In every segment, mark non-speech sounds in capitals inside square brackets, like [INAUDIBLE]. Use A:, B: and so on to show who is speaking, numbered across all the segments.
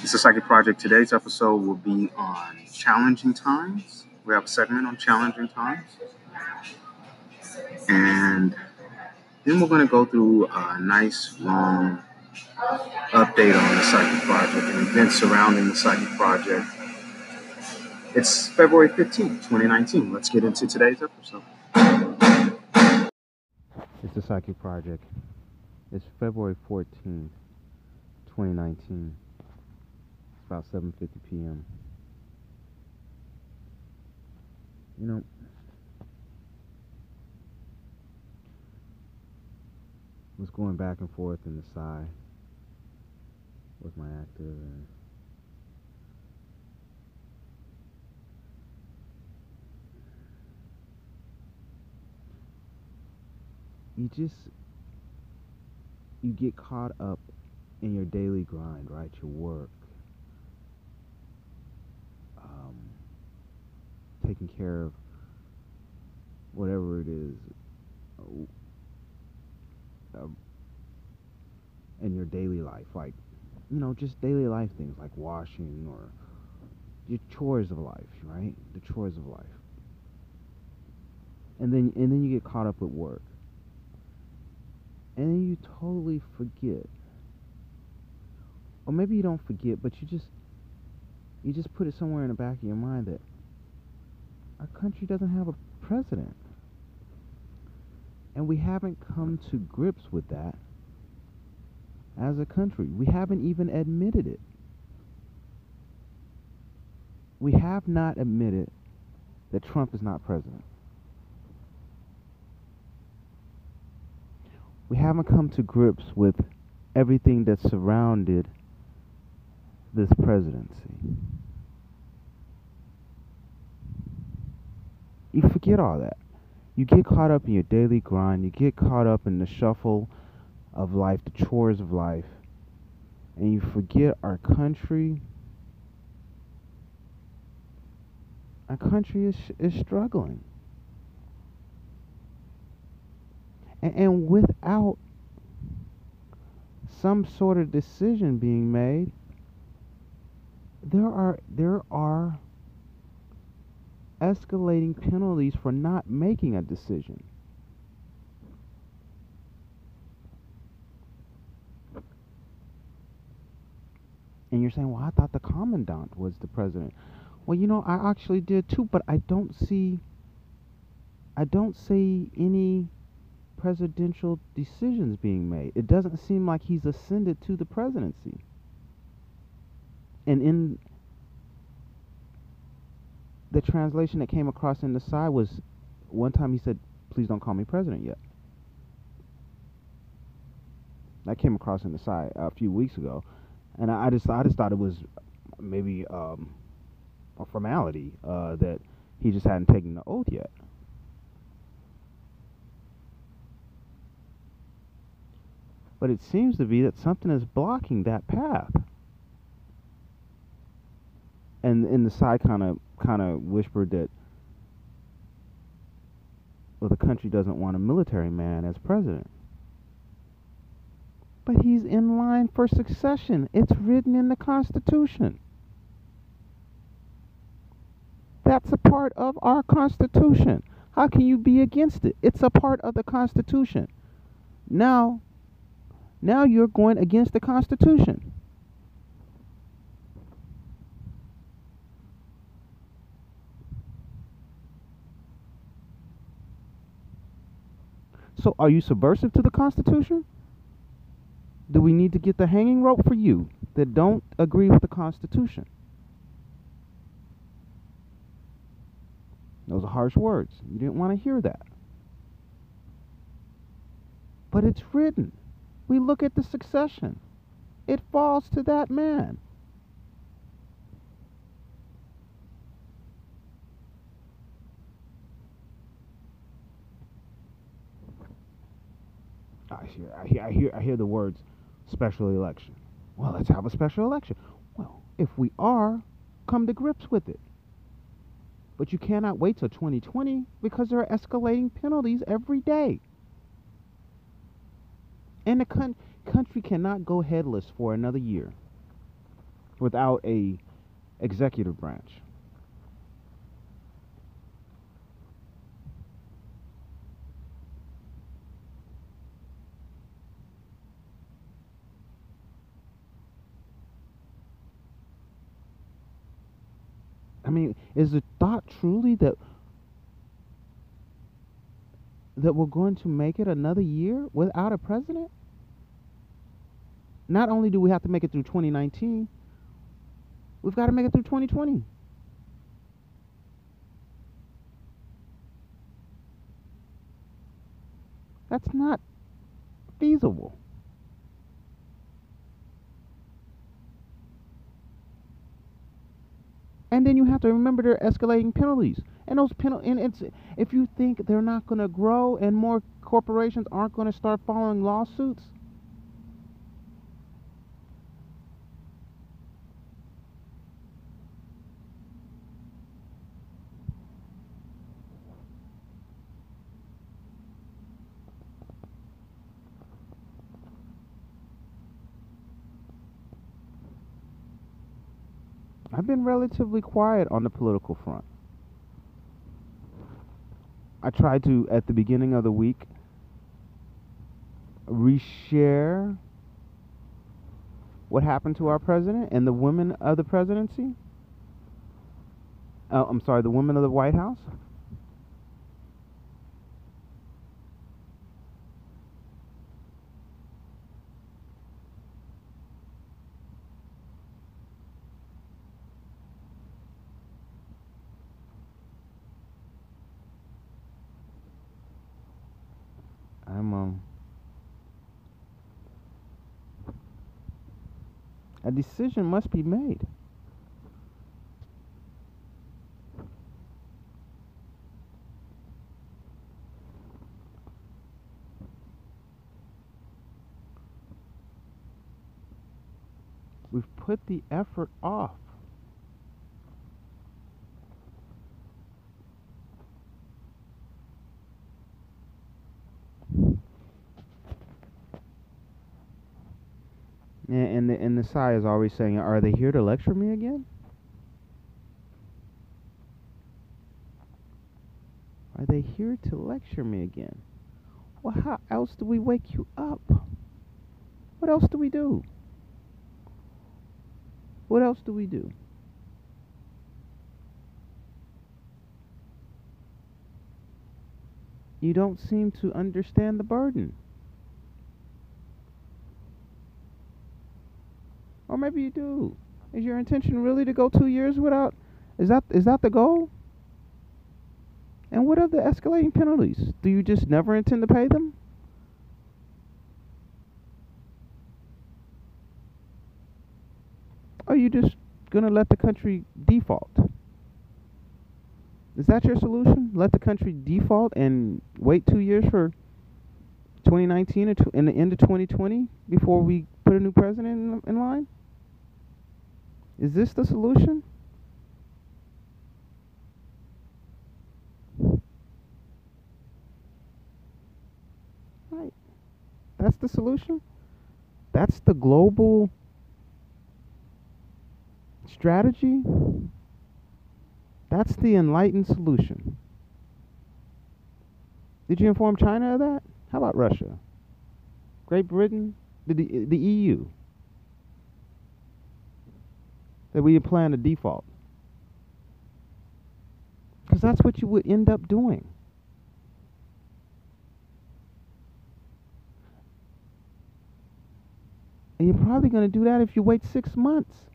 A: It's a Psychic Project. Today's episode will be on challenging times. We have a segment on challenging times. And then we're going to go through a nice long update on the Psychic Project and events surrounding the Psychic Project. It's February 15th, 2019. Let's get into today's episode.
B: It's the Psychic Project. It's February 14th, 2019 about 7:50 p.m. You know, was going back and forth in the Psy with my active and you just you get caught up in your daily grind, right? Your work, taking care of whatever it is uh, in your daily life, like you know, just daily life things like washing or your chores of life, right? The chores of life. And then and then you get caught up with work. And then you totally forget. Or maybe you don't forget, but you just you just put it somewhere in the back of your mind that our country doesn't have a president. And we haven't come to grips with that as a country. We haven't even admitted it. We have not admitted that Trump is not president. We haven't come to grips with everything that surrounded this presidency. You forget all that. You get caught up in your daily grind, you get caught up in the shuffle of life, the chores of life, and you forget our country. Our country is is struggling. And, and without some sort of decision being made, there are there are escalating penalties for not making a decision. And you're saying, well, I thought the commandant was the president. Well, you know, I actually did too, but I don't see I don't see any presidential decisions being made. It doesn't seem like he's ascended to the presidency. And in the translation that came across in the side was one time he said, "Please don't call me president yet." That came across in the side a few weeks ago, and I, just I just thought it was maybe um, a formality uh, that he just hadn't taken the oath yet. But it seems to be that something is blocking that path. And in the side kind of kind of whispered that well the country doesn't want a military man as president. But he's in line for succession. It's written in the Constitution. That's a part of our Constitution. How can you be against it? It's a part of the Constitution. Now, now you're going against the Constitution. So are you subversive to the Constitution? Do we need to get the hanging rope for you that don't agree with the Constitution? Those are harsh words. You didn't want to hear that. But it's written. We look at the succession. It falls to that man. I hear, I hear, I hear, I hear the words special election. Well, let's have a special election. Well, if we are, come to grips with it. But you cannot wait till 2020 because there are escalating penalties every day. And the con- country cannot go headless for another year. without a executive branch. I mean, is the thought truly that that we're going to make it another year without a president? Not only do we have to make it through 2019, we've got to make it through 2020. That's not feasible. And then you have to remember they're escalating penalties. And those penalties, and it's if you think they're not going to grow and more corporations aren't going to start following lawsuits, I've been relatively quiet on the political front. I tried to, at the beginning of the week, reshare what happened to our president and the women of the presidency. Uh, I'm sorry, the women of the White House. I'm um a decision must be made. We've put the effort off. And Sai is always saying, "Are they here to lecture me again? Are they here to lecture me again? Well, how else do we wake you up? What else do we do? What else do we do? You don't seem to understand the burden. Or maybe you do. Is your intention really to go two years without? Is that is that the goal? And what are the escalating penalties? Do you just never intend to pay them? Are you just gonna let the country default? Is that your solution? Let the country default and wait two years for 2019 and the end of 2020 before we put a new president in, in line? Is this the solution? Right. That's the solution? That's the global strategy? That's the enlightened solution. Did you inform China of that? How about Russia? Great Britain? The, the EU? That we plan to default. Because that's what you would end up doing. And you're probably going to do that if you wait six months.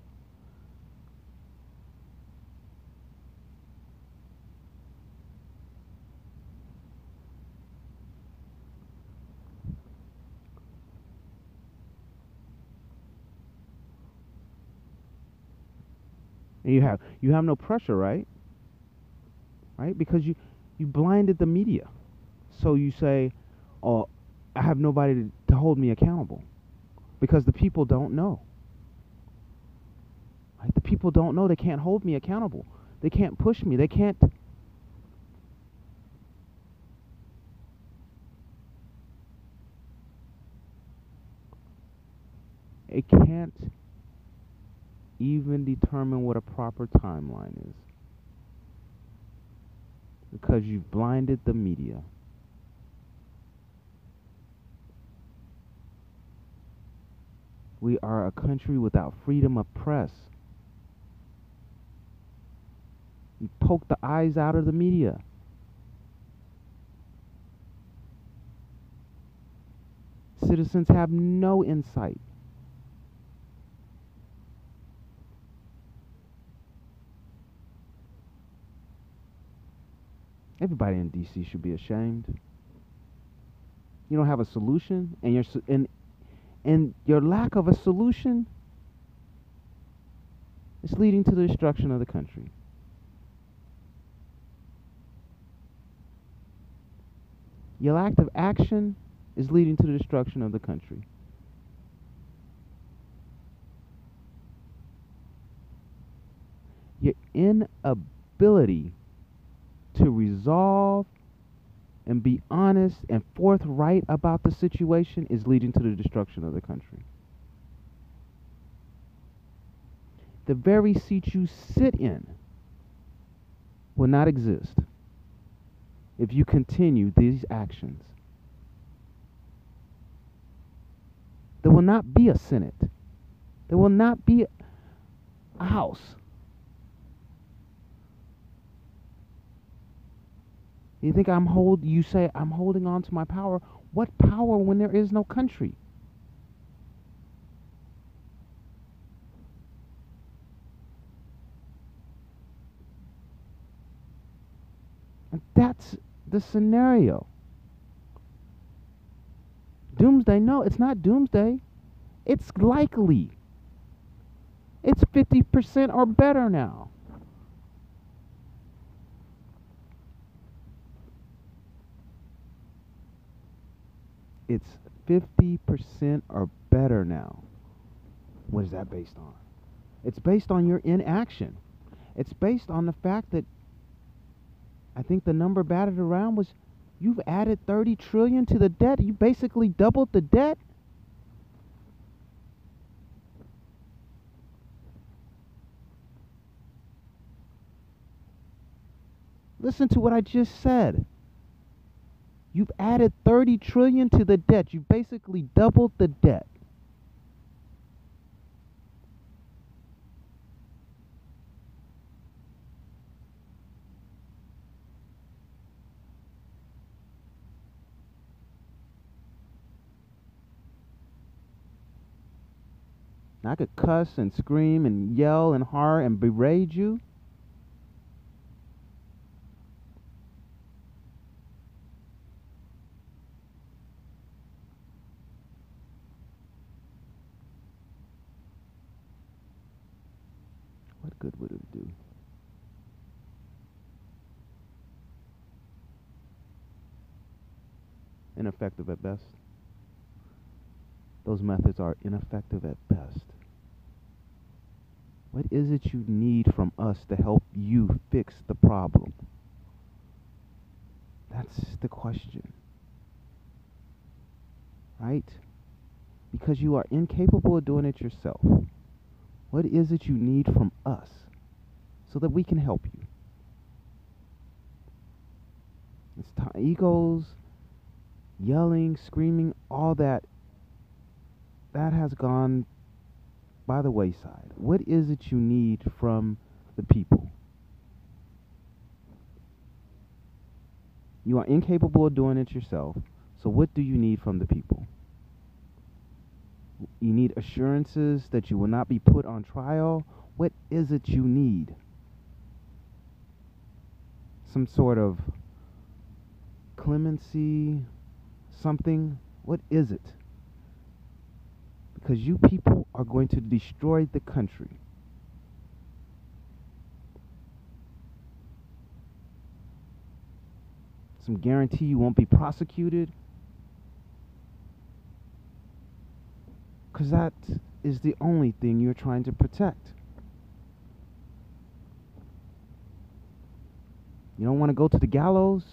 B: You have you have no pressure, right? Right? Because you you blinded the media. So you say, "Oh, I have nobody to, to hold me accountable." Because the people don't know. Right? The people don't know they can't hold me accountable. They can't push me. They can't It can't even determine what a proper timeline is. Because you've blinded the media. We are a country without freedom of press. You poke the eyes out of the media. Citizens have no insight. Everybody in DC should be ashamed. You don't have a solution, and your and and your lack of a solution is leading to the destruction of the country. Your lack of action is leading to the destruction of the country. Your inability to resolve and be honest and forthright about the situation is leading to the destruction of the country. The very seat you sit in will not exist if you continue these actions. There will not be a Senate. There will not be a House. You think I'm hold you say I'm holding on to my power. What power when there is no country? And that's the scenario. Doomsday, no, it's not doomsday. It's likely. It's 50% or better now. It's 50% or better now. What is that based on? It's based on your inaction. It's based on the fact that I think the number batted around was you've added 30 trillion to the debt. You basically doubled the debt. Listen to what I just said. You've added 30 trillion to the debt. You've basically doubled the debt. I could cuss and scream and yell and holler and berate you. good would it do? Ineffective at best. Those methods are ineffective at best. What is it you need from us to help you fix the problem? That's the question. Right? Because you are incapable of doing it yourself. What is it you need from us so that we can help you? It's time, egos, yelling, screaming, all that, that has gone by the wayside. What is it you need from the people? You are incapable of doing it yourself, so what do you need from the people? You need assurances that you will not be put on trial. What is it you need? Some sort of clemency, something? What is it? Because you people are going to destroy the country. Some guarantee you won't be prosecuted Because that is the only thing you're trying to protect. You don't want to go to the gallows?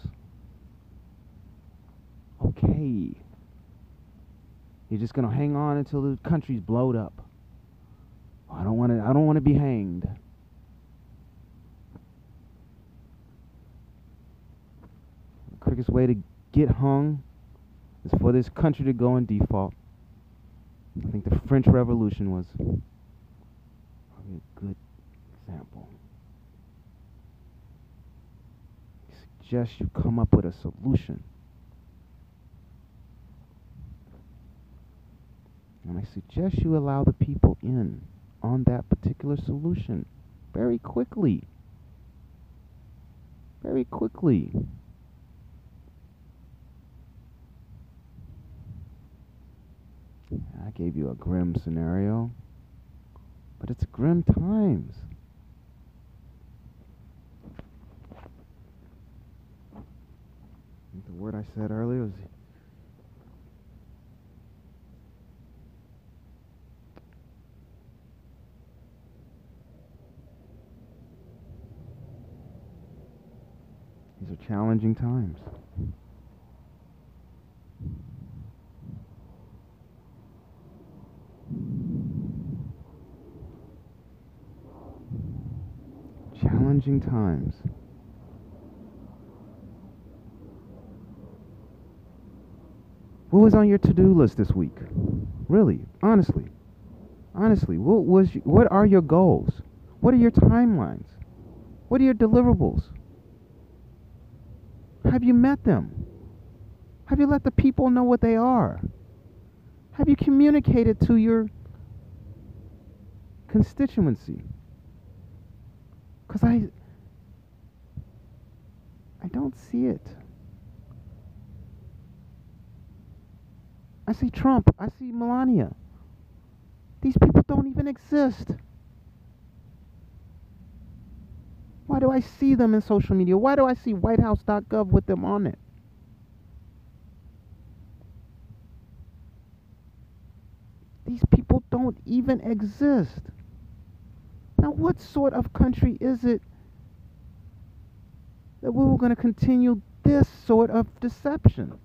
B: Okay. You're just to hang on until the country's blowed up. I don't want to. I don't want to be hanged. The quickest way to get hung is for this country to go in default. I think the French Revolution was a good example. I suggest you come up with a solution. And I suggest you allow the people in on that particular solution very quickly. Very quickly. I gave you a grim scenario, but it's grim times. The word I said earlier was These are challenging times. Challenging times. What was on your to-do list this week? Really, honestly, honestly, what was? What are your goals? What are your timelines? What are your deliverables? Have you met them? Have you let the people know what they are? Have you communicated to your constituency? Because I, I don't see it. I see Trump. I see Melania. These people don't even exist. Why do I see them in social media? Why do I see whitehouse.gov with them on it? These people don't even exist. Now, what sort of country is it that we were going to continue this sort of deception?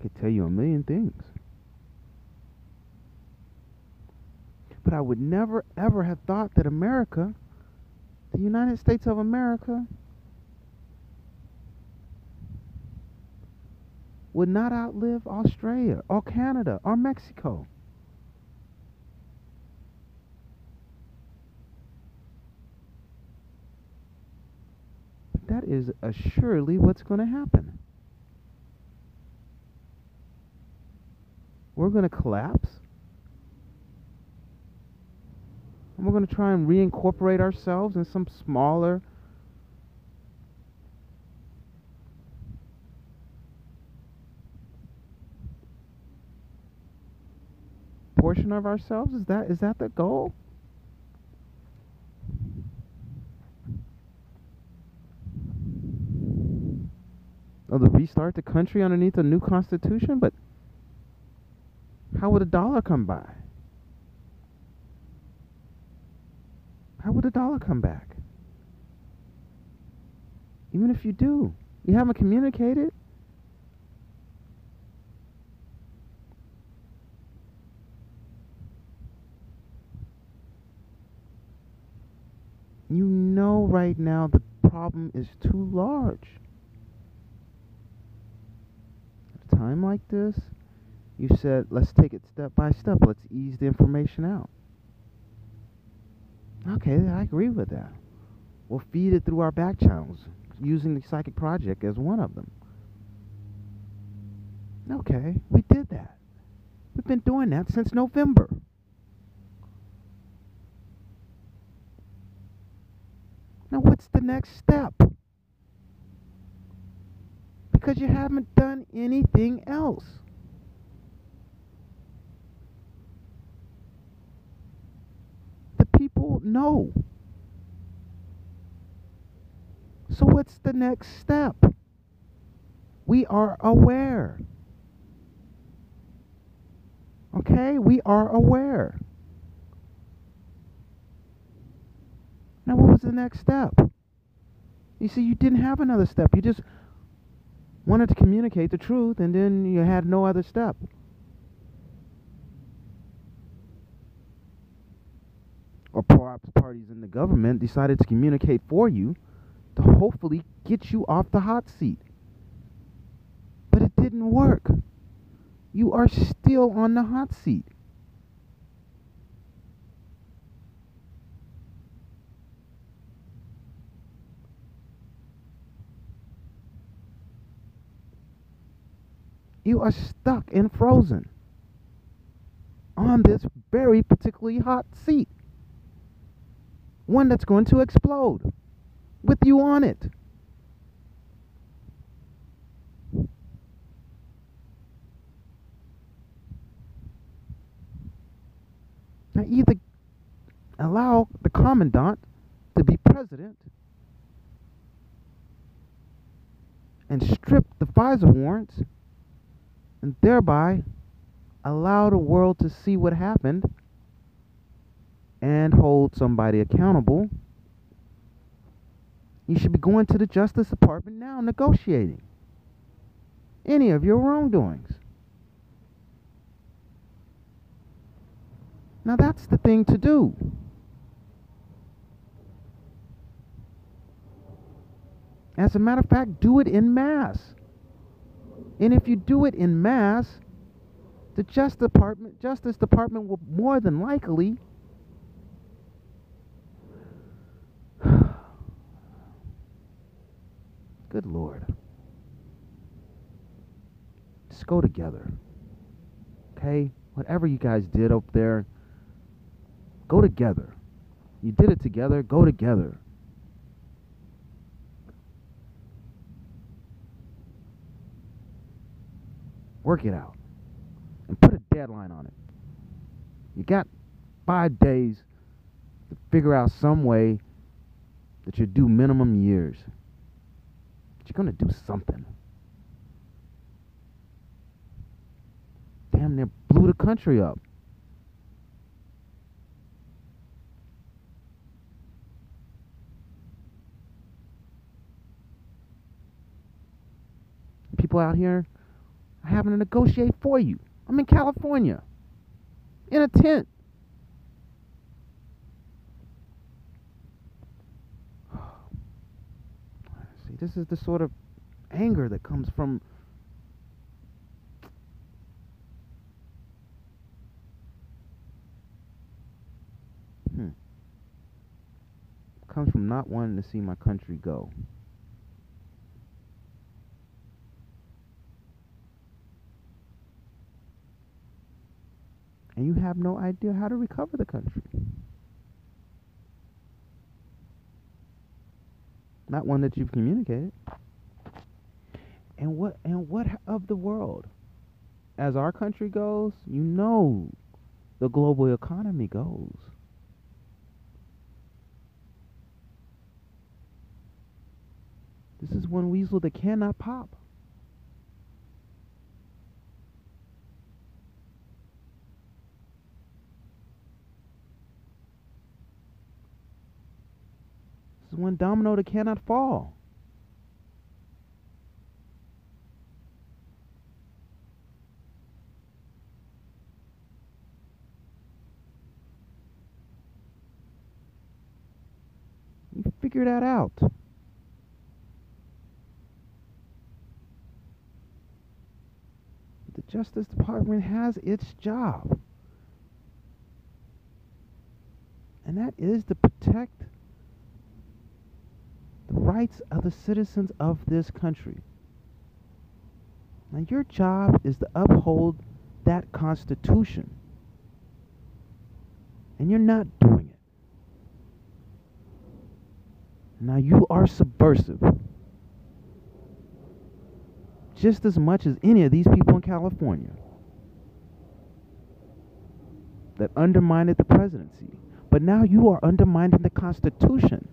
B: I could tell you a million things. But I would never, ever have thought that America, the United States of America, would not outlive Australia or Canada or Mexico. But that is assuredly what's going to happen. We're going to collapse. And we're going to try and reincorporate ourselves in some smaller portion of ourselves? Is that is that the goal? Oh to restart the country underneath a new constitution? But how would a dollar come by? How would a dollar come back? Even if you do, you haven't communicated. You know right now the problem is too large. At a time like this, you said, let's take it step by step. Let's ease the information out. Okay, I agree with that. We'll feed it through our back channels, using the Psychic Project as one of them. Okay, we did that. We've been doing that since November. Now, what's the next step? Because you haven't done anything else. People know. So, what's the next step? We are aware. Okay? We are aware. Now, what was the next step? You see, you didn't have another step. You just wanted to communicate the truth, and then you had no other step. Or parties in the government decided to communicate for you to hopefully get you off the hot seat. But it didn't work. You are still on the hot seat. You are stuck and frozen on this very particularly hot seat. One that's going to explode with you on it. Now, either allow the commandant to be president and strip the FISA warrants and thereby allow the world to see what happened and hold somebody accountable. You should be going to the Justice Department now negotiating any of your wrongdoings. Now that's the thing to do. As a matter of fact, do it in mass. And if you do it in mass, the Justice Department, Justice Department will more than likely Good Lord. Just go together. Okay? Whatever you guys did up there, go together. You did it together, go together. Work it out. And put a deadline on it. You got five days to figure out some way that you do minimum years. You're to do something. Damn near blew the country up. People out here are having to negotiate for you. I'm in California, in a tent. See, this is the sort of anger that comes from hmm, comes from not wanting to see my country go. and you have no idea how to recover the country. Not one that you've communicated. And what and what of the world? As our country goes, you know the global economy goes. This is one weasel that cannot pop. One domino that cannot fall. You figure that out. The Justice Department has its job. And that is to protect rights of the citizens of this country. Now, your job is to uphold that Constitution. And you're not doing it. Now, you are subversive. Just as much as any of these people in California that undermined the presidency. But now you are undermining the Constitution.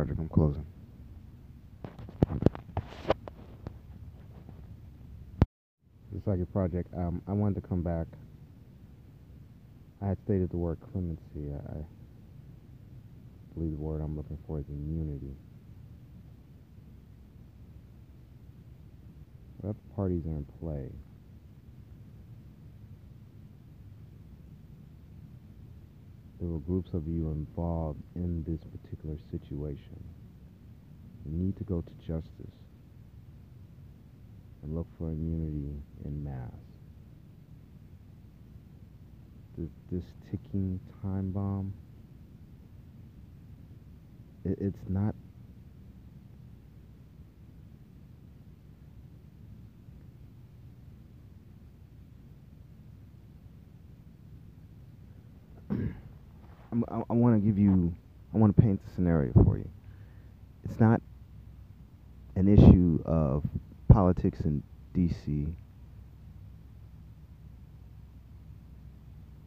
B: Project. I'm closing. The Psychic Project. Um, I wanted to come back. I had stated the word clemency. I, I believe the word I'm looking for is immunity. What parties are in play? There were groups of you involved in this particular situation. You need to go to justice and look for immunity in mass. This, this ticking time bomb, it, it's not I, I want to give you, I want to paint the scenario for you. It's not an issue of politics in D.C.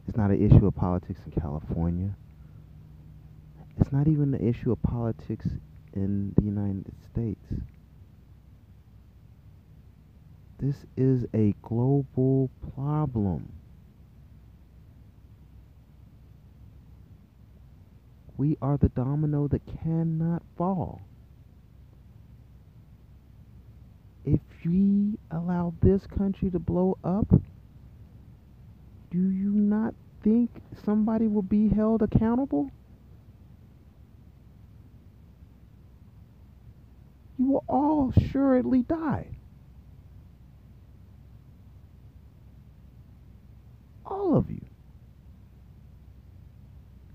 B: It's not an issue of politics in California. It's not even the issue of politics in the United States. This is a global problem. We are the domino that cannot fall. If we allow this country to blow up, do you not think somebody will be held accountable? You will all surely die. All of you.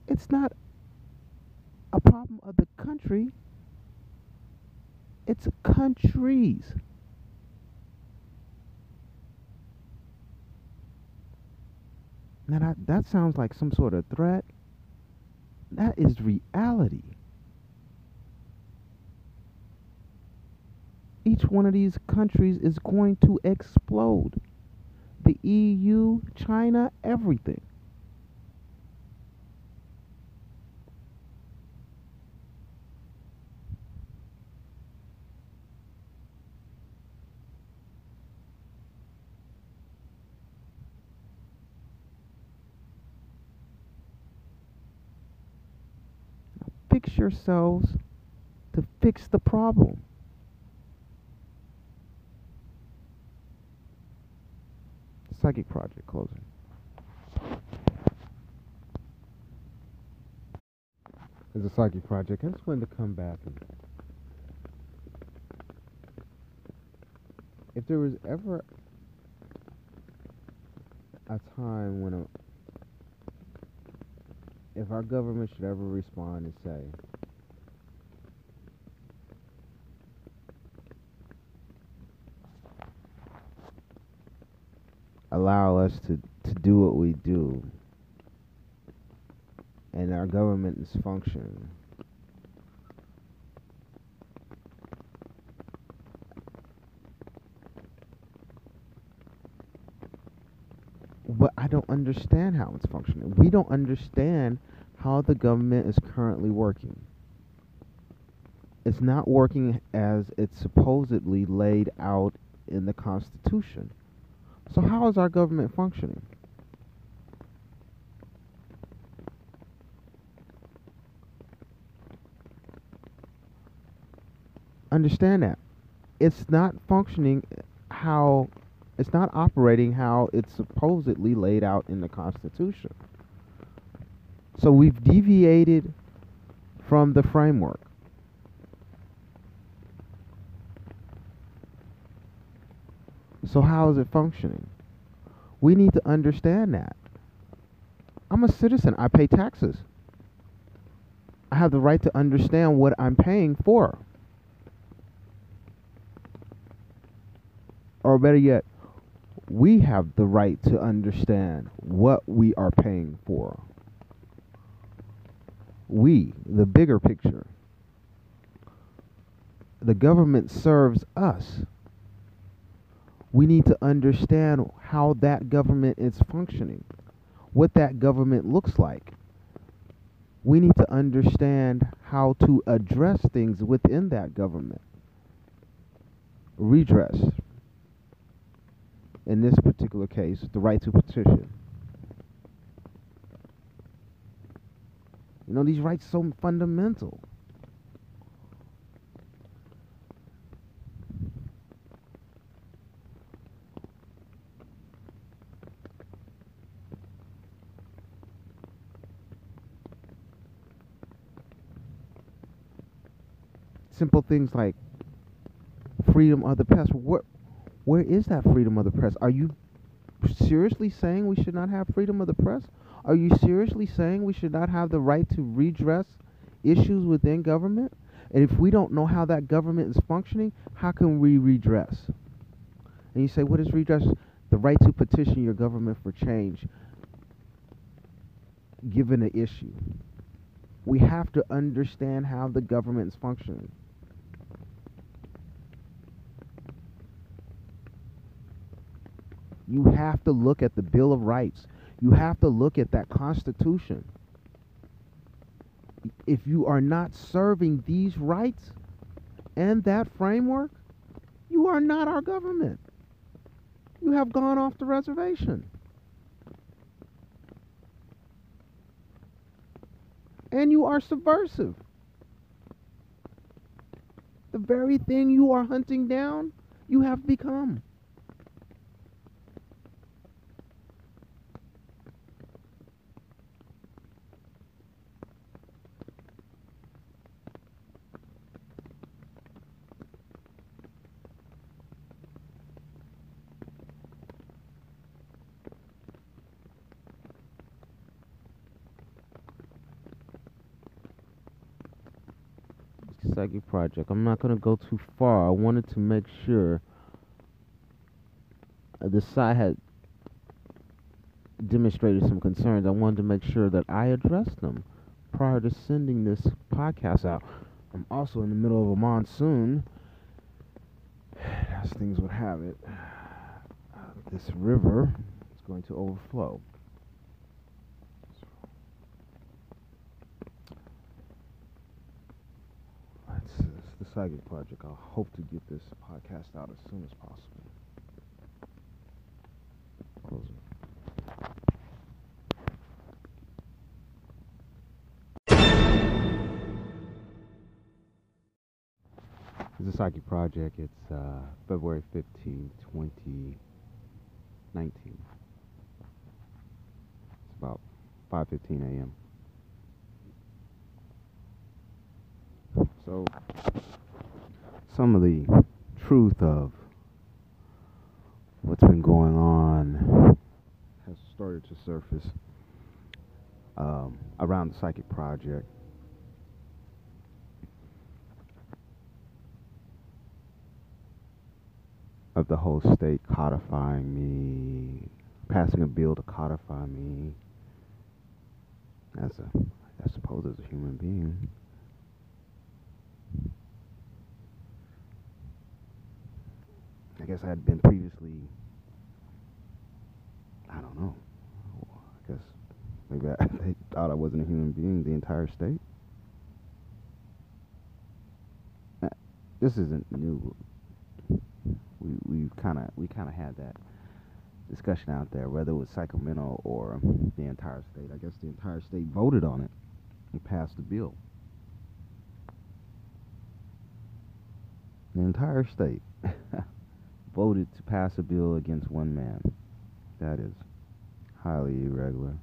B: It's not a problem of the country, it's countries. Now that, that sounds like some sort of threat. That is reality. Each one of these countries is going to explode. The EU, China, everything. fix yourselves to fix the problem. Psychic Project closing. It's a Psychic Project, I just wanted to come back and if there was ever a time when a if our government should ever respond and say, allow us to, to do what we do, and our government is functioning. But I don't understand how it's functioning. We don't understand how the government is currently working. It's not working as it's supposedly laid out in the Constitution. So, how is our government functioning? Understand that. It's not functioning how, it's not operating how it's supposedly laid out in the Constitution. So we've deviated from the framework. So how is it functioning? We need to understand that. I'm a citizen. I pay taxes. I have the right to understand what I'm paying for. Or better yet, we have the right to understand what we are paying for we, the bigger picture. The government serves us. We need to understand how that government is functioning, what that government looks like. we need to understand how to address things within that government. Redress. In this particular case, the right to petition. You know, these rights so fundamental. simple things like freedom of the press. Where, where is that freedom of the press? Are you seriously saying we should not have freedom of the press? Are you seriously saying we should not have the right to redress issues within government? And if we don't know how that government is functioning, how can we redress? And you say, what is redress? The right to petition your government for change given an issue. We have to understand how the government is functioning. You have to look at the Bill of Rights. You have to look at that Constitution. If you are not serving these rights and that framework, you are not our government. You have gone off the reservation. And you are subversive. The very thing you are hunting down, you have become. Project. I'm not going to go too far. I wanted to make sure the site had demonstrated some concerns. I wanted to make sure that I addressed them prior to sending this podcast out. I'm also in the middle of a monsoon. [SIGHS] As things would have it, [SIGHS] this river is going to overflow. Psychic Project. I hope to get this podcast out as soon as possible. Closing. It's a Psychic Project. It's uh, February 15, 2019. It's about 5.15 a.m. So some of the truth of what's been going on has started to surface um, around the Psychic Project. Of the whole state codifying me, passing a bill to codify me as a, I suppose, as a human being. I guess I had been previously. I don't know. I guess maybe I, [LAUGHS] they thought I wasn't a human being. The entire state. Uh, this isn't new. We we kind of we kind of had that discussion out there, whether it was Sacramento or the entire state. I guess the entire state voted on it and passed the bill. The entire state. [LAUGHS] voted to pass a bill against one man. That is highly irregular.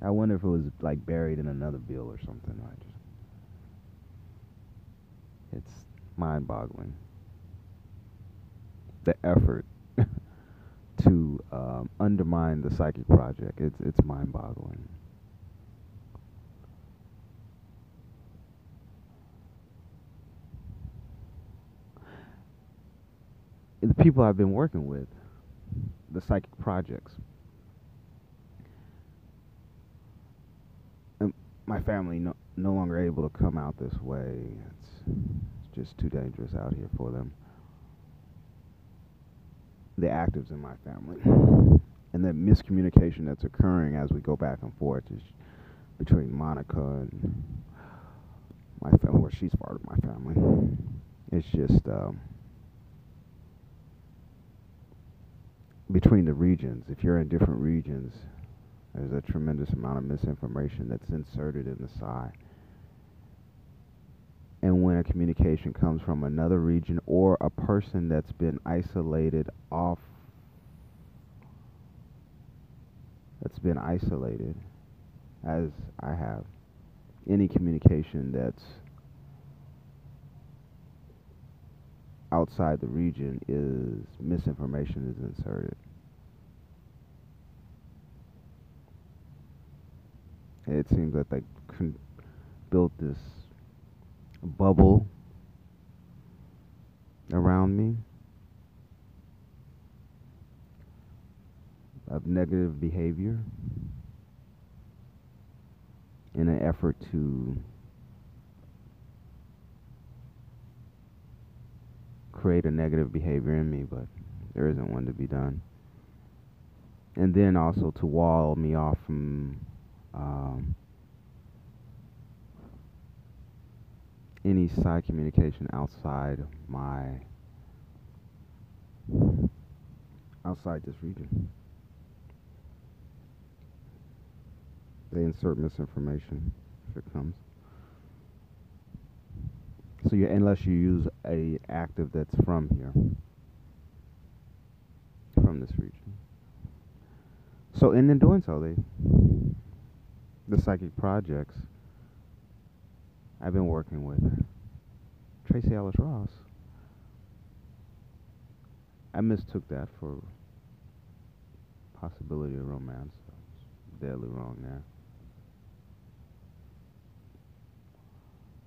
B: I wonder if it was like buried in another bill or something. Right? It's mind-boggling. The effort [LAUGHS] to um, undermine the psychic project. It's it's mind-boggling. The people I've been working with, the psychic projects. And my family no, no longer able to come out this way. It's, it's just too dangerous out here for them. The actives in my family. and the miscommunication that's occurring as we go back and forth is between Monica and my family, or she's part of my family. It's just um, between the regions. If you're in different regions, there's a tremendous amount of misinformation that's inserted in the side. And when a communication comes from another region or a person that's been isolated off, that's been isolated, as I have, any communication that's outside the region is misinformation is inserted. It seems that they built this bubble around me of negative behavior in an effort to create a negative behavior in me, but there isn't one to be done. And then also to wall me off from um, any side communication outside my outside this region. They insert misinformation if it comes. So you, unless you use a active that's from here, from this region. So, in doing so, they the psychic projects I've been working with Tracee Ellis Ross. I mistook that for possibility of romance. deadly wrong there.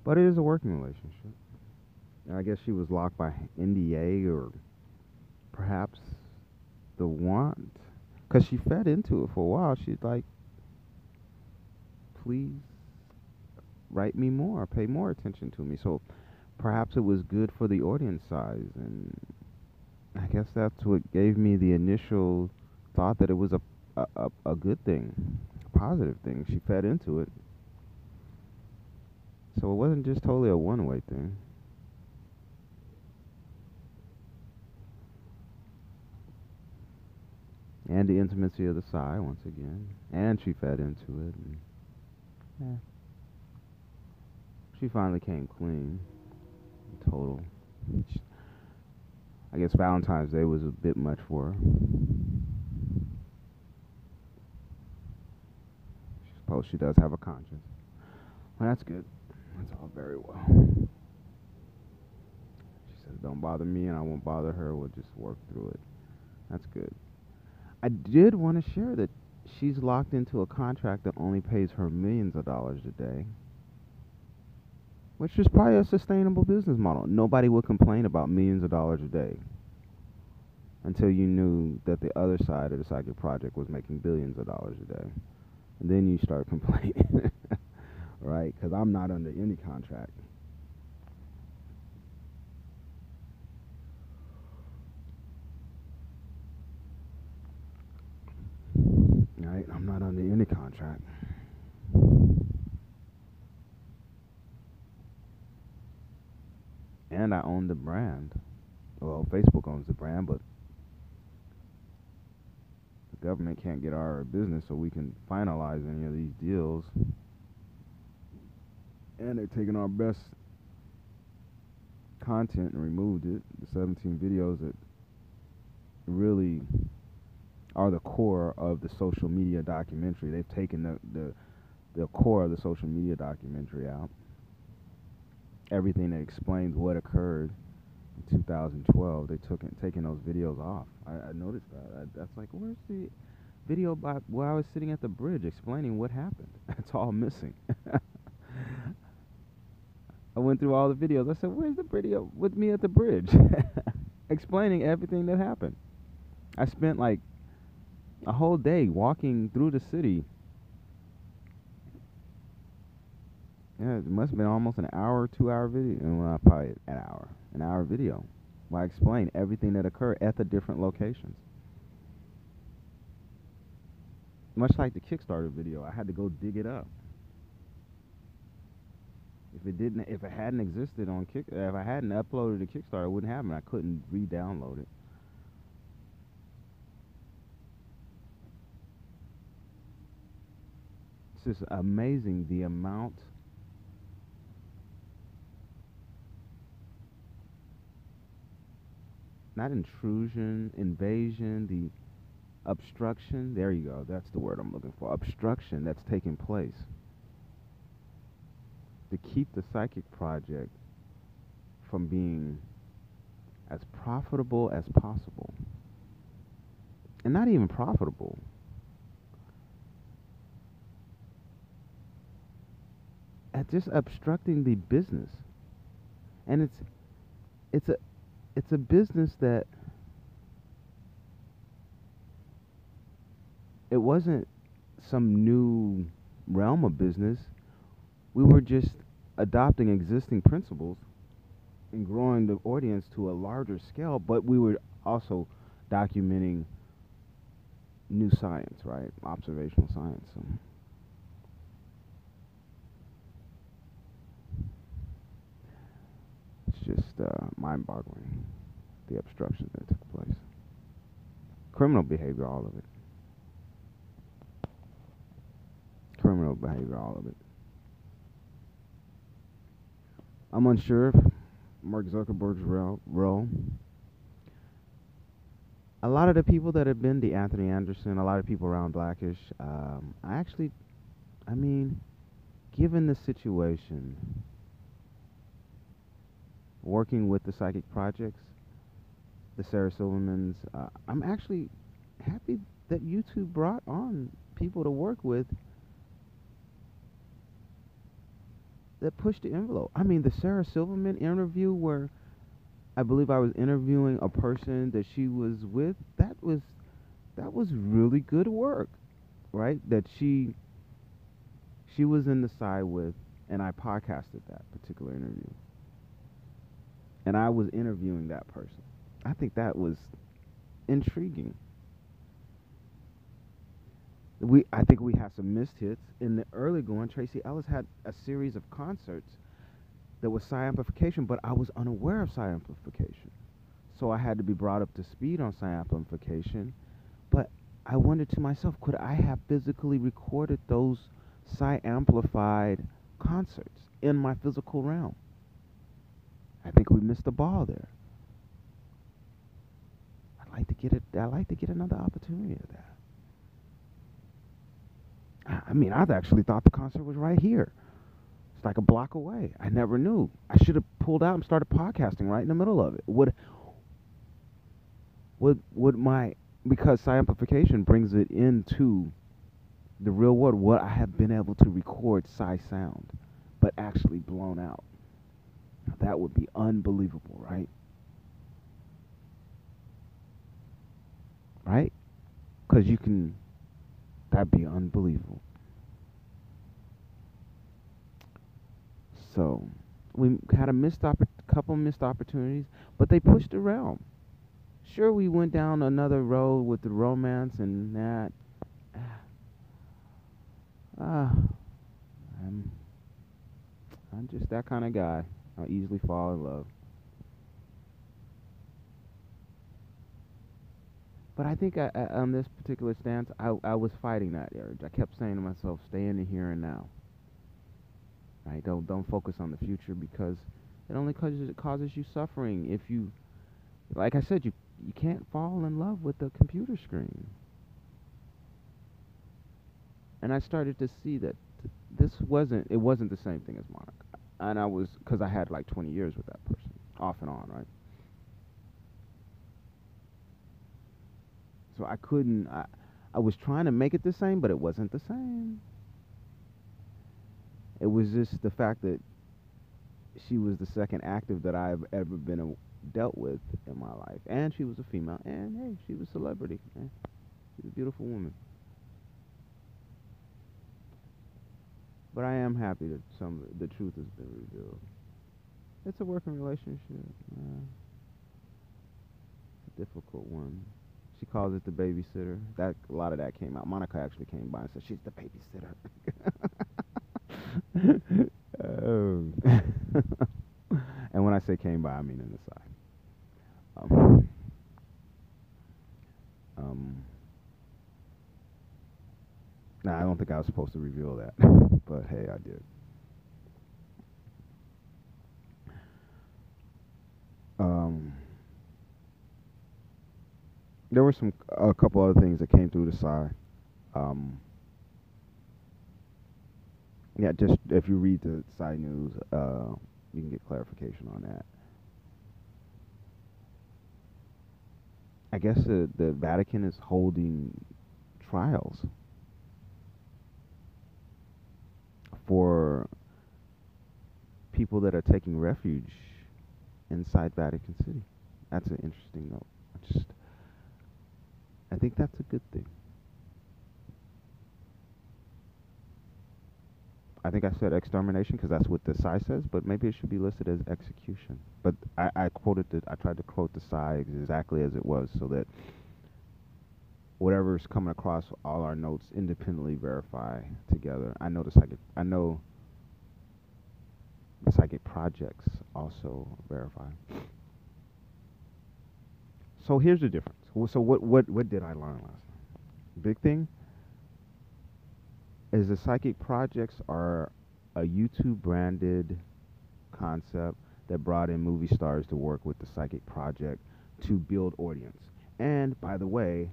B: But it is a working relationship. I guess she was locked by NDA or perhaps the want. Because she fed into it for a while. She's like, please write me more, pay more attention to me. So perhaps it was good for the audience size. And I guess that's what gave me the initial thought that it was a, a, a good thing, a positive thing. She fed into it. So it wasn't just totally a one way thing. And the intimacy of the psi once again. And she fed into it. And, yeah. She finally came clean. Total. I guess Valentine's Day was a bit much for her. She suppose she does have a conscience. Well, that's good. That's all very well. She says, Don't bother me and I won't bother her. We'll just work through it. That's good. I did want to share that she's locked into a contract that only pays her millions of dollars a day, which is probably a sustainable business model. Nobody would complain about millions of dollars a day until you knew that the other side of the psychic project was making billions of dollars a day. And then you start [LAUGHS] complaining right? Because I'm not under any contract. Right? I'm not under any contract. And I own the brand. Well, Facebook owns the brand, but the government can't get our business so we can finalize any of these deals and they're taking our best content and removed it. The 17 videos that really are the core of the social media documentary. They've taken the the, the core of the social media documentary out. Everything that explains what occurred in 2012, they took it, taking those videos off. I, I noticed that. I, that's like, where's the video by where I was sitting at the bridge explaining what happened? [LAUGHS] It's all missing. [LAUGHS] I went through all the videos. I said, "Where's the video with me at the bridge?" [LAUGHS] Explaining everything that happened. I spent like a whole day walking through the city. Yeah, it must have been almost an hour, two hour video. Uh, well, probably an hour, an hour video. Where I explained everything that occurred at the different locations. Much like the Kickstarter video, I had to go dig it up. If it didn't, if it hadn't existed on Kick, if I hadn't uploaded to Kickstarter, it wouldn't happen. I couldn't re-download it. It's just amazing the amount not intrusion, invasion, the obstruction. There you go. That's the word I'm looking for. Obstruction that's taking place to keep the psychic project from being as profitable as possible. And not even profitable. At just obstructing the business. And it's it's a it's a business that it wasn't some new realm of business. We were just adopting existing principles and growing the audience to a larger scale, but we were also documenting new science, right? Observational science. So. It's just uh, mind boggling the obstruction that took place. Criminal behavior, all of it. Criminal behavior, all of it. I'm unsure of Mark Zuckerberg's role. A lot of the people that have been the Anthony Anderson, a lot of people around Blackish, um, I actually, I mean, given the situation, working with the psychic projects, the Sarah Silvermans, uh, I'm actually happy that YouTube brought on people to work with that pushed the envelope. I mean, the Sarah Silverman interview where I believe I was interviewing a person that she was with, that was that was really good work, right? That she she was in the side with and I podcasted that particular interview. And I was interviewing that person. I think that was intriguing we I think we had some missed hits in the early going. Tracee Ellis had a series of concerts that was psi amplification, but I was unaware of psi amplification, so I had to be brought up to speed on psi amplification. But I wondered to myself, could I have physically recorded those psi amplified concerts in my physical realm? I think we missed the ball there. I'd like to get it. I'd like to get another opportunity of that. I mean, I've actually thought the concert was right here. It's like a block away. I never knew. I should have pulled out and started podcasting right in the middle of it. Would would would my because psi amplification brings it into the real world what I have been able to record psi sound, but actually blown out. Now, that would be unbelievable, right? Right? Because you can That'd be unbelievable. So we had a missed couple missed opportunities, but they pushed the realm. Sure, we went down another road with the romance and that. [SIGHS] Ah, I'm, I'm just that kind of guy. I'll easily fall in love. But I think I, I, on this particular stance, I, I was fighting that urge. I kept saying to myself, "Stay in the here and now." Right? Don't don't focus on the future because it only causes it causes you suffering. If you, like I said, you you can't fall in love with the computer screen. And I started to see that this wasn't it wasn't the same thing as Monarch, and I was because I had like 20 years with that person, off and on, right? So I couldn't. I, I was trying to make it the same, but it wasn't the same. It was just the fact that she was the second active that I've ever been a, dealt with in my life, and she was a female, and hey, she was a celebrity. Man. She's a beautiful woman. But I am happy that some the truth has been revealed. It's a working relationship. Uh, a difficult one She calls it the babysitter. That a lot of that came out. Monica actually came by and said she's the babysitter. oh. [LAUGHS] and when I say came by, I mean in the side. Um, um, nah, I don't think I was supposed to reveal that, [LAUGHS] but hey, I did. Um, there were some a couple other things that came through the side. Um, yeah, just if you read the side news, uh, you can get clarification on that. I guess the, the Vatican is holding trials for people that are taking refuge inside Vatican City. That's an interesting note. Just I think that's a good thing. I think I said extermination because that's what the psi says, but maybe it should be listed as execution. But I, I quoted the, I tried to quote the psi exactly as it was so that whatever's coming across all our notes independently verify together. I know the psychic, I know the psychic projects also verify. So here's the difference. So what what what did I learn last night? Big thing is the psychic projects are a YouTube branded concept that brought in movie stars to work with the psychic project to build audience. And by the way,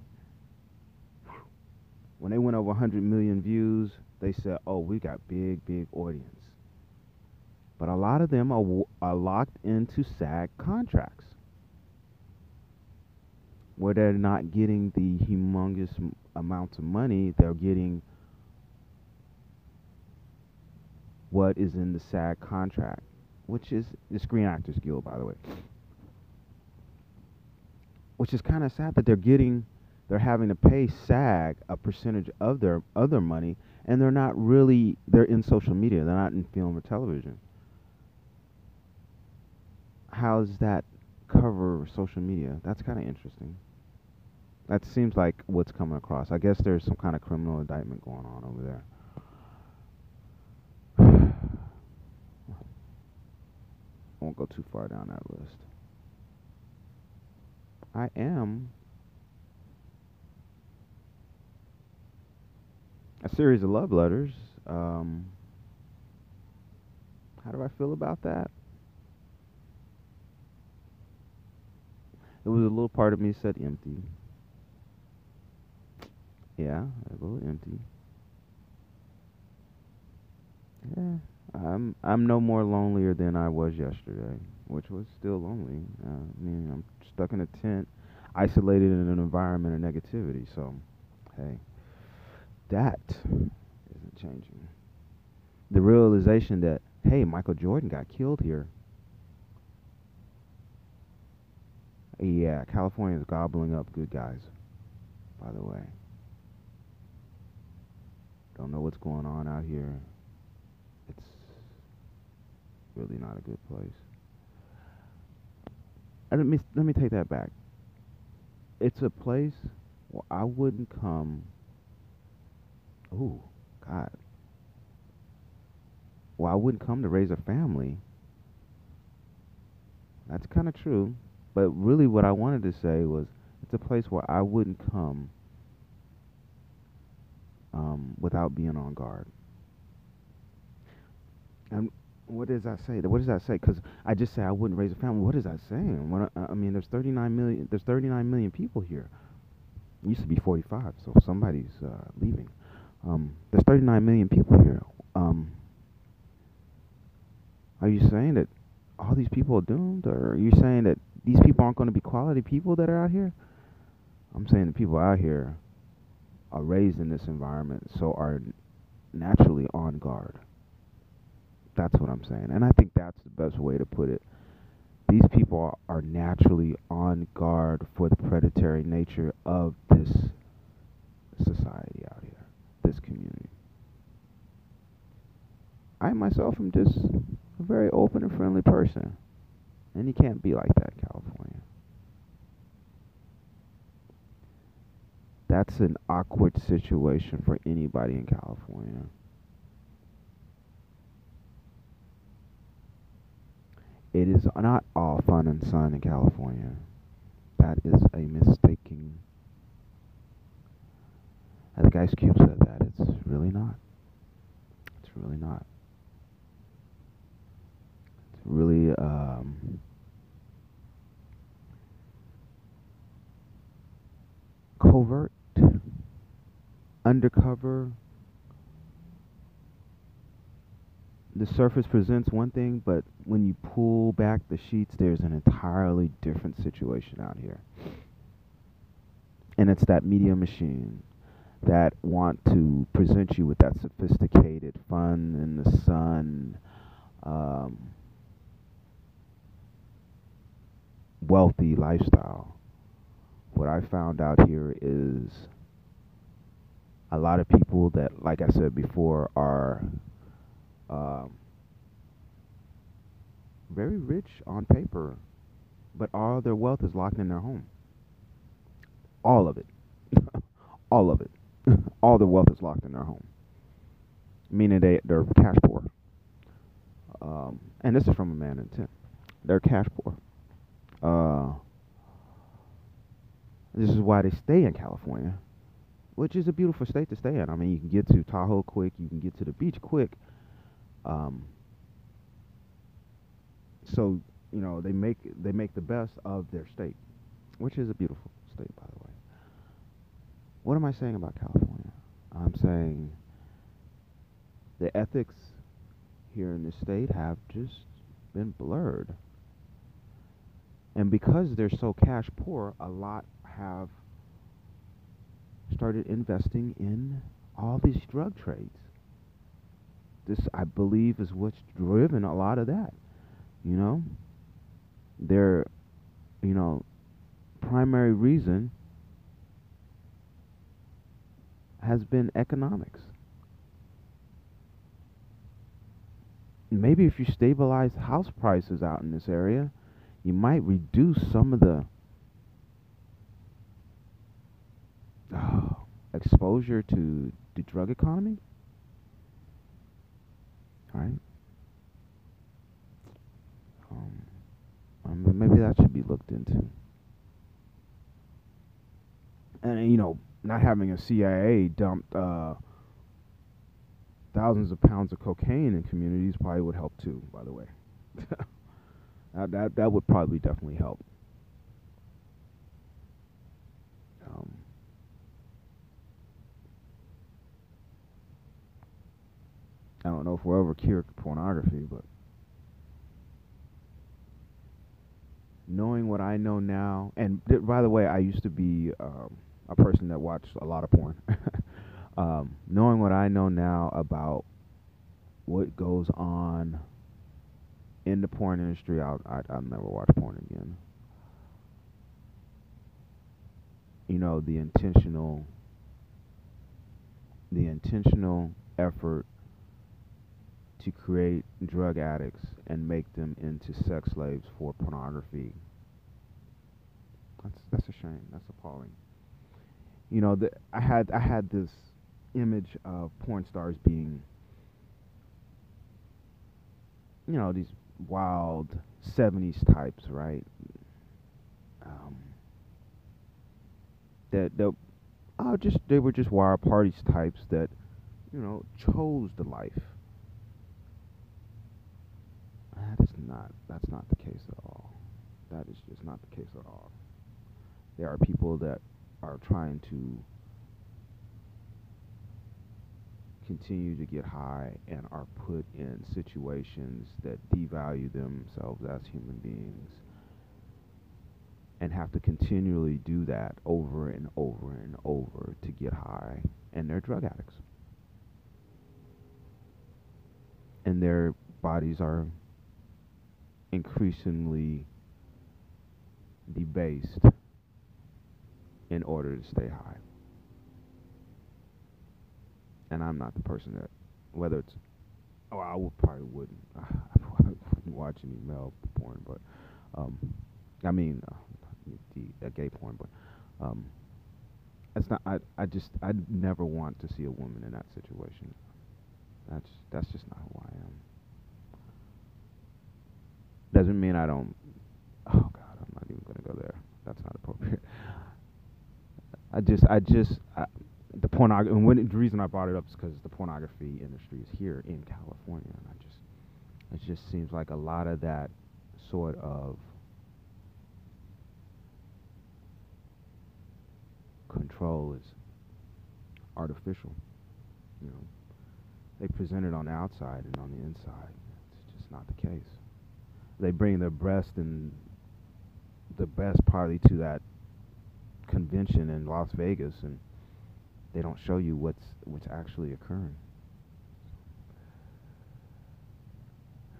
B: when they went over 100 million views, they said, "Oh, we got big, big audience." But a lot of them are, are locked into SAG contracts where they're not getting the humongous amounts of money, they're getting what is in the SAG contract, which is the Screen Actors Guild, by the way. Which is kind of sad that they're getting, they're having to pay SAG a percentage of their other money, and they're not really, they're in social media, they're not in film or television. How's that cover social media? That's kind of interesting. That seems like what's coming across. I guess there's some kind of criminal indictment going on over there. [SIGHS] won't go too far down that list. I am a series of love letters. Um, how do I feel about that? It was a little part of me said empty. Yeah, a little empty. Yeah, I'm I'm no more lonelier than I was yesterday, which was still lonely. Uh, I mean, I'm stuck in a tent, isolated in an environment of negativity. So, hey, that isn't changing. The realization that hey, Michael Jordan got killed here. Yeah, California is gobbling up good guys. By the way, don't know what's going on out here It's really not a good place. And let me let me take that back. It's a place where I wouldn't come. Oh God. Well, I wouldn't come to raise a family. That's kind of true, but really, what I wanted to say was, it's a place where I wouldn't come um, without being on guard. And what does that say? What does that say? Because I just say I wouldn't raise a family. What is that saying? What, I mean, there's 39 million. There's 39 million people here. It used to be 45, so somebody's uh, leaving. Um, there's 39 million people here. Um, are you saying that all these people are doomed, or are you saying that these people aren't going to be quality people that are out here? I'm saying the people out here are raised in this environment, so are naturally on guard. That's what I'm saying. And I think that's the best way to put it. These people are naturally on guard for the predatory nature of this society out here, this community. I myself am just a very open and friendly person. And you can't be like that California. That's an awkward situation for anybody in California. It is not all fun and sun in California. That is a mistaking. I think Ice Cube said that. It's really not. It's really not. Really um, covert, undercover. The surface presents one thing, but when you pull back the sheets, there's an entirely different situation out here. And it's that media machine that want to present you with that sophisticated, fun in the sun, um, wealthy lifestyle. What I found out here is a lot of people that, like I said before, are um, very rich on paper, but all their wealth is locked in their home. All of it. [LAUGHS] all of it. [LAUGHS] all their wealth is locked in their home. Meaning they, they're cash poor. Um, and this is from a man in 10. They're cash poor. Uh, this is why they stay in California, which is a beautiful state to stay in. I mean, you can get to Tahoe quick, you can get to the beach quick. Um, so you know they make they make the best of their state, which is a beautiful state, by the way. What am I saying about California? I'm saying the ethics here in this state have just been blurred. And because they're so cash poor, a lot have started investing in all these drug trades. This, I believe, is what's driven a lot of that. You know, their, you know, primary reason has been economics. Maybe if you stabilize house prices out in this area, you might reduce some of the uh, exposure to the drug economy. Right? Um, um, maybe that should be looked into. And you know, not having a CIA dumped uh, thousands of pounds of cocaine in communities probably would help too. By the way, [LAUGHS] that, that that would probably definitely help. Um, I don't know if we'll ever cure pornography, but knowing what I know now, and th- by the way, I used to be um, a person that watched a lot of porn. [LAUGHS] um, knowing what I know now about what goes on in the porn industry, I'll I, i will never watch porn again. You know the intentional, the intentional effort to create drug addicts and make them into sex slaves for pornography. That's that's a shame. That's appalling you know, the, I had I had this image of porn stars being, you know, these wild '70s types, right? Um, that that oh, just they were just wild parties types that, you know, chose the life. That is not that's not the case at all. That is just not the case at all. There are people that are trying to continue to get high and are put in situations that devalue themselves as human beings and have to continually do that over and over and over to get high and they're drug addicts and their bodies are increasingly debased in order to stay high. And I'm not the person that, whether it's, oh, I would probably wouldn't, [SIGHS] I wouldn't watch any male porn, but, um, I mean, uh, the uh, gay porn, but, um, That's not. I. I just. I never want to see a woman in that situation. That's. That's just not who I am. Doesn't mean I don't. Oh God, I'm not even gonna go there. That's not appropriate. [LAUGHS] I just. I just. I, the pornography. And when, the reason I brought it up is because the pornography industry is here in California, and I just. It just seems like a lot of that sort of control is artificial. You know, they present it on the outside and on the inside. It's just not the case. They bring their breast and the best party to that convention in Las Vegas, and they don't show you what's what's actually occurring.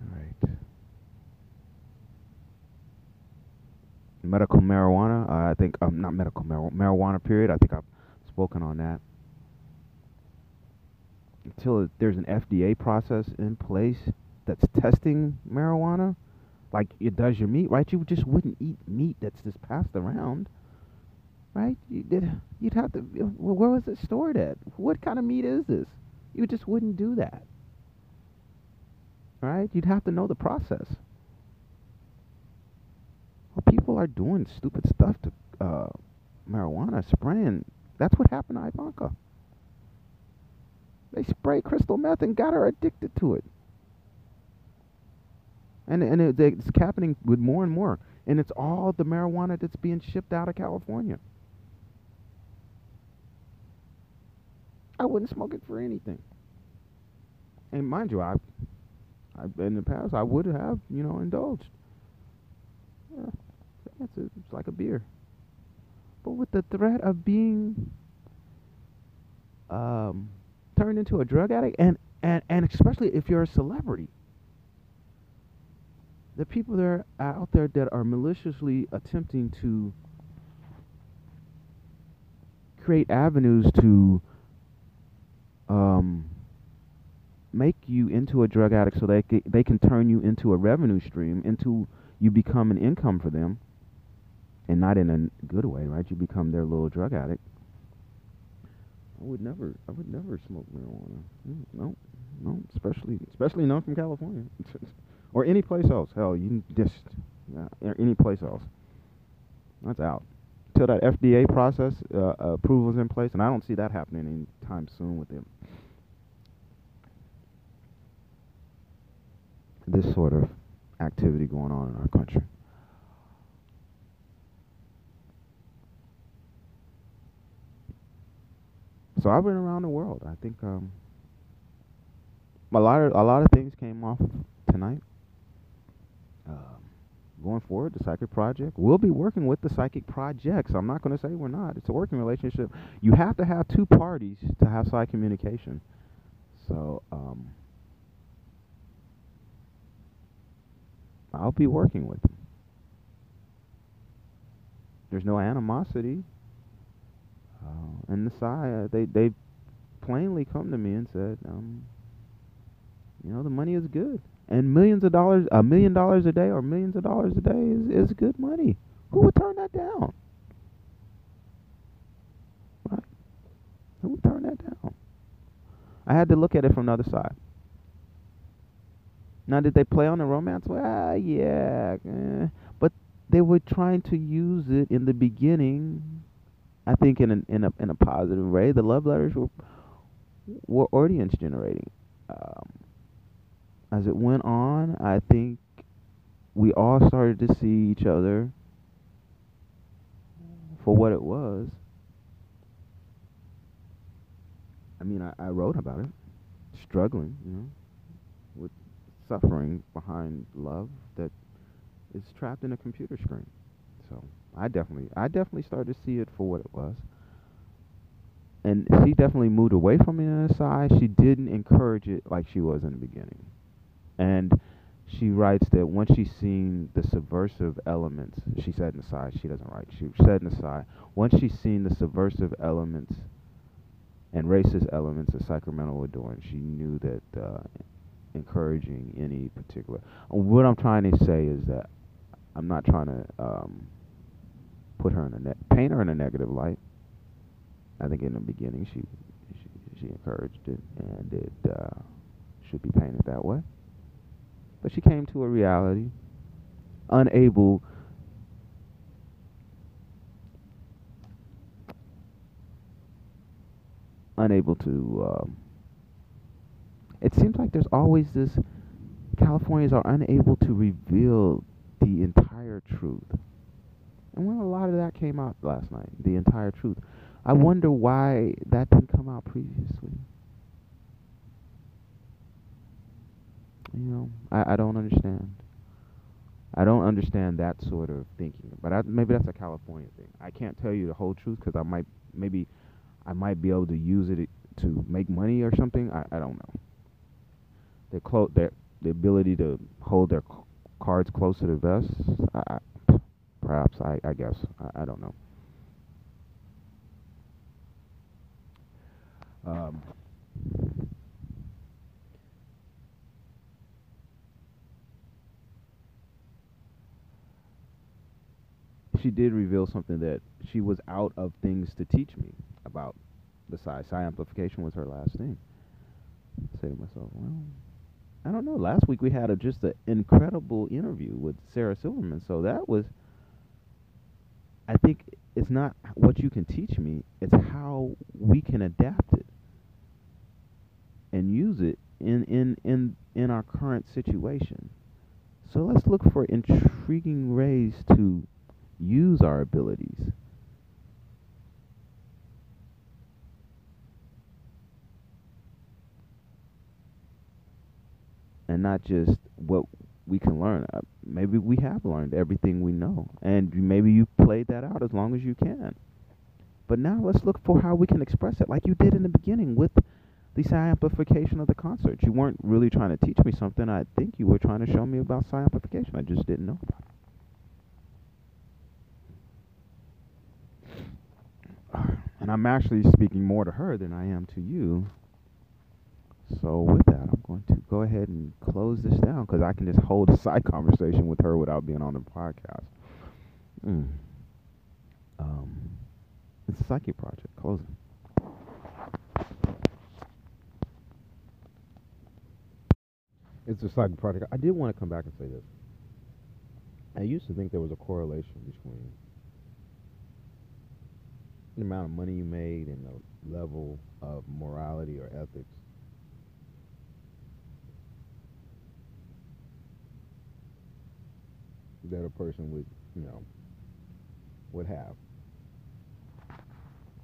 B: All right. medical marijuana. Uh, I think um, not medical mar- marijuana. Period. I think I've spoken on that. Until there's an FDA process in place that's testing marijuana, like it does your meat, right? You just wouldn't eat meat that's just passed around, right? You did. You'd have to. Where was it stored at? What kind of meat is this? You just wouldn't do that, right? You'd have to know the process. Well, people are doing stupid stuff to uh, marijuana, spraying. That's what happened to Ivanka. They sprayed crystal meth and got her addicted to it. And and it, it's happening with more and more. And it's all the marijuana that's being shipped out of California. I wouldn't smoke it for anything. And mind you, I, I in the past I would have, you know, indulged. Yeah, it's, it's like a beer. But with the threat of being um, turned into a drug addict, and, and, and especially if you're a celebrity, the people that are out there that are maliciously attempting to create avenues to um, make you into a drug addict so they they can turn you into a revenue stream into you become an income for them, and not in a good way, right? You become their little drug addict. I would never, I would never smoke marijuana. Mm, no, no, especially, especially not from California, [LAUGHS] or any place else. Hell, you just yeah, any place else. That's out. Till that FDA process uh, approval is in place, and I don't see that happening anytime soon with them. This sort of activity going on in our country. So I've been around the world. I think um, a lot of a lot of things came off tonight. Um, going forward, the Psychic Project. We'll be working with the Psychic Projects. I'm not going to say we're not. It's a working relationship. You have to have two parties to have psychic communication. So um, I'll be working with them. There's no animosity. Uh, and the side, they they plainly come to me and said, um, you know, the money is good, and millions of dollars, a million dollars a day or millions of dollars a day is is good money. Who would turn that down? Right? Who would turn that down? I had to look at it from the other side. Now, did they play on the romance? Well, yeah, eh. but they were trying to use it in the beginning. I think in a in a in a positive way. The love letters were were audience generating. Um, as it went on, I think we all started to see each other for what it was. I mean, I, I wrote about it, struggling, you know with suffering behind love that is trapped in a computer screen. So I definitely, I definitely started to see it for what it was. And she definitely moved away from me on the side. She didn't encourage it like she was in the beginning. And she writes that once she's seen the subversive elements, she said in the side, she doesn't write, she said in the side, once she's seen the subversive elements and racist elements that Sacramento doing, she knew that uh, encouraging any particular. What I'm trying to say is that I'm not trying to um, put her in a paint her in a negative light. I think in the beginning she she, she encouraged it, and it uh, should be painted that way. But she came to a reality, unable. Unable to. Um, it seems like there's always this. Californians are unable to reveal the entire truth. And when a lot of that came out last night, the entire truth, I wonder why that didn't come out previously. You know, I, I don't understand. I don't understand that sort of thinking, but I, maybe that's a California thing. I can't tell you the whole truth because I might, maybe, I might be able to use it to make money or something. I, I don't know. Their clo- their the ability to hold their cards close to the vest. I, perhaps I, I guess I, I don't know. Um, she did reveal something that she was out of things to teach me about the psi. Psi amplification was her last thing. I say to myself, well, I don't know. Last week we had a, just an incredible interview with Sarah Silverman, so that was. I think it's not what you can teach me; it's how we can adapt it and use it in in in in our current situation. So let's look for intriguing ways to use our abilities. And not just what we can learn. Uh, maybe we have learned everything we know, and maybe you played that out as long as you can. But now let's look for how we can express it, like you did in the beginning with the amplification of the concert. You weren't really trying to teach me something. I think you were trying to show me about amplification. I just didn't know about it. And I'm actually speaking more to her than I am to you. So with that, I'm going to go ahead and close this down because I can just hold a side [LAUGHS] conversation with her without being on the podcast. Mm. Um, it's a psychic project. Closing. It's a psychic project. I did want to come back and say this. I used to think there was a correlation between the amount of money you made and the level of morality or ethics that a person would, you know, would have.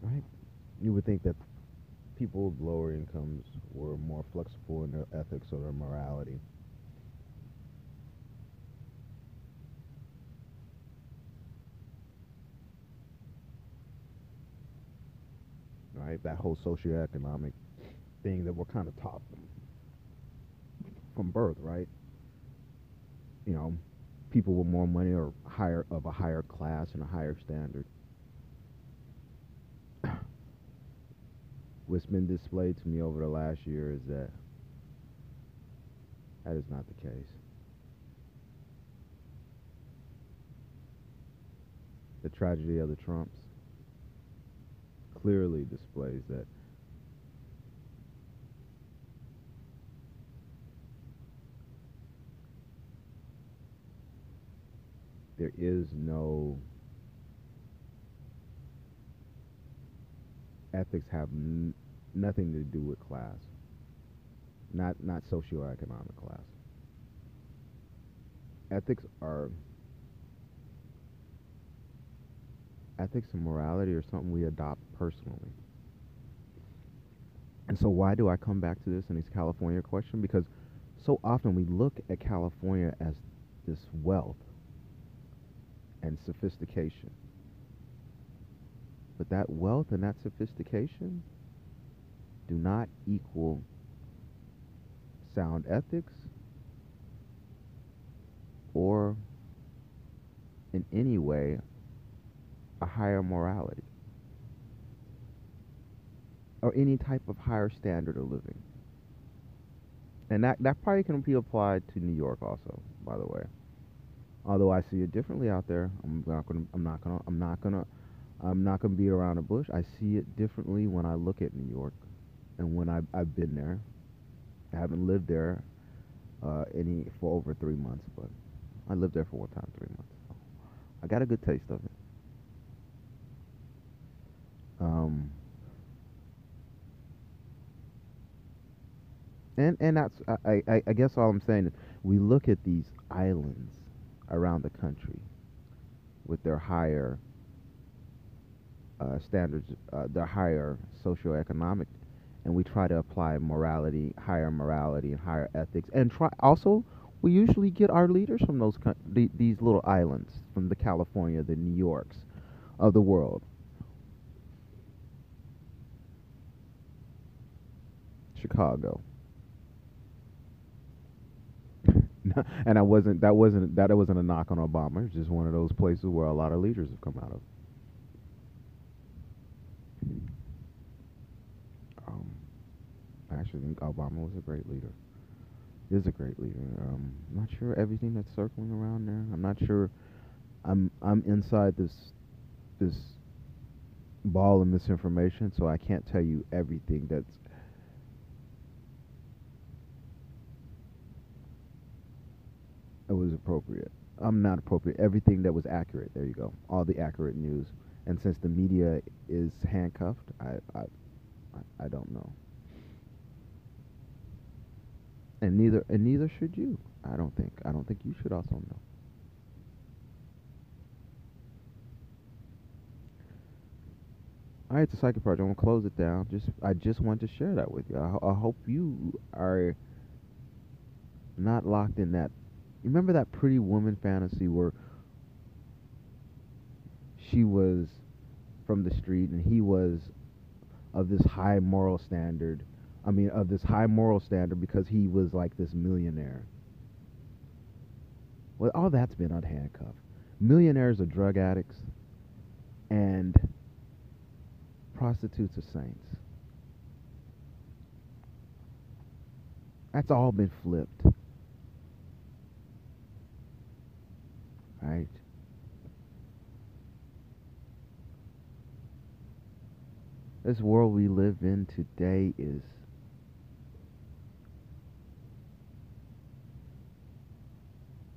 B: Right? You would think that people with lower incomes were more flexible in their ethics or their morality. Right? That whole socioeconomic thing that we're kind of taught from, birth, right? You know, people with more money are higher of a higher class and a higher standard. What's been displayed to me over the last year is that that is not the case. The tragedy of the Trumps clearly displays that there is no ethics have nothing to do with class. Not not socioeconomic class. Ethics are ethics and morality are something we adopt personally. And so, why do I come back to this in this California question? Because so often we look at California as this wealth and sophistication. But that wealth and that sophistication do not equal sound ethics or in any way a higher morality or any type of higher standard of living. And that, that probably can be applied to New York also, by the way. Although I see it differently out there, I'm not gonna I'm not gonna I'm not gonna I'm not to beat around the bush. I see it differently when I look at New York and when I've, I've been there. I haven't lived there uh, any for over three months, but I lived there for one time, three months. So I got a good taste of it. Um, and and that's I, I, I guess all I'm saying is we look at these islands around the country with their higher uh, standards, uh, their higher socioeconomic, and we try to apply morality, higher morality, and higher ethics, and try also. We usually get our leaders from those these little islands, from the California, the New Yorks of the world. Chicago. [LAUGHS] and I wasn't that wasn't that wasn't a knock on Obama. It's just one of those places where a lot of leaders have come out of. Um, I actually think Obama was a great leader. Is a great leader. Um, I'm not sure everything that's circling around there. I'm not sure. I'm I'm inside this this ball of misinformation, so I can't tell you everything that's it was appropriate. I'm not appropriate. Everything that was accurate. There you go. All the accurate news. And since the media is handcuffed, I I I don't know. And neither and neither should you. I don't think. I don't think you should also know. All right, the Psychic Project. I'm gonna close it down. Just I just want to share that with you. I, I hope you are not locked in that remember that pretty woman fantasy where she was from the street and he was of this high moral standard. I mean, of this high moral standard because he was like this millionaire. Well, all that's been unhandcuffed. Millionaires are drug addicts, and prostitutes are saints. That's all been flipped. Right? This world we live in today is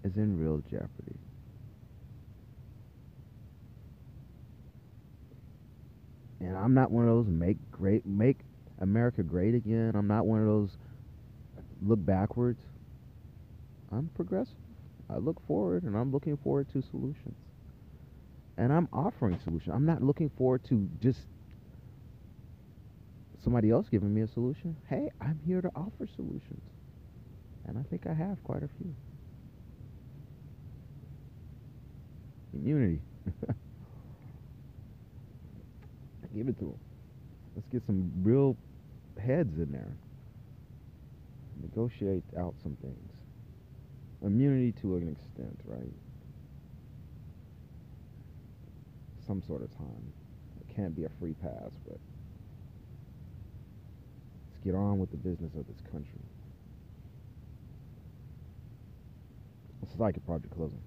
B: is in real jeopardy. And I'm not one of those make great make America great again. I'm not one of those look backwards. I'm progressive. I look forward and I'm looking forward to solutions. And I'm offering solutions. I'm not looking forward to just somebody else giving me a solution. Hey, I'm here to offer solutions. And I think I have quite a few. Immunity. [LAUGHS] Give it to them. Let's get some real heads in there. Negotiate out some things immunity to an extent, right? Some sort of time. It can't be a free pass, but let's get on with the business of this country. It's a psychic project closing.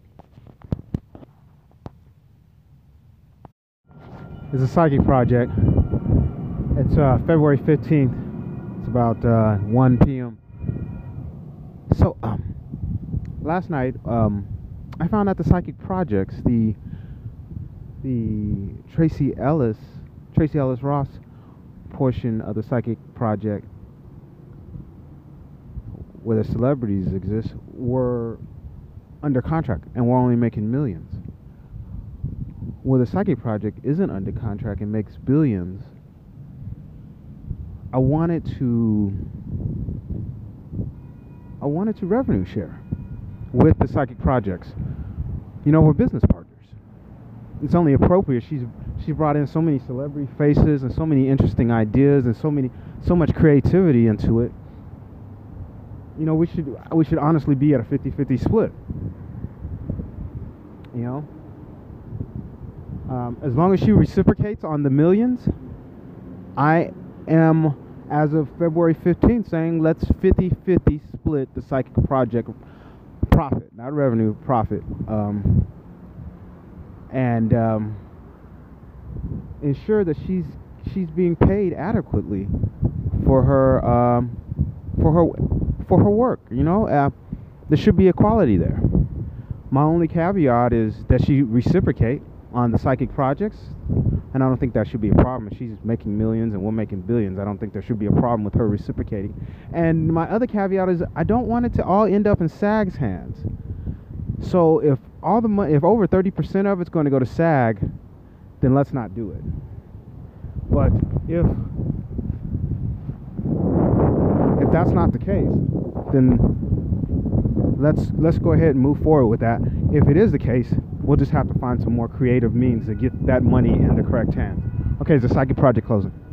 B: It's a psychic project. It's uh, February 15th. It's about uh, 1 p.m. So, um, last night, um, I found out the psychic projects, the the Tracee Ellis, Tracee Ellis Ross portion of the psychic project, where the celebrities exist, were under contract and were only making millions. Where the psychic project isn't under contract and makes billions, I wanted to I wanted to revenue share with the psychic projects. You know, we're business partners. It's only appropriate. She's she brought in so many celebrity faces and so many interesting ideas and so many so much creativity into it. You know, we should we should honestly be at a 50-50 split. You know, um, as long as she reciprocates on the millions, I am as of February 15th saying let's 50-50 split the psychic project profit, not revenue, profit. Um, and um, ensure that she's she's being paid adequately for her um, for her for her work. You know, uh, there should be equality there. My only caveat is that she reciprocate on the psychic projects, and I don't think that should be a problem. If she's making millions and we're making billions, I don't think there should be a problem with her reciprocating. And my other caveat is I don't want it to all end up in SAG's hands. So if all the money, if over 30% of it's going to go to SAG, then let's not do it. But if if that's not the case, then let's let's go ahead and move forward with that. If it is the case, we'll just have to find some more creative means to get that money in the correct hands. Okay, is the psychic project closing?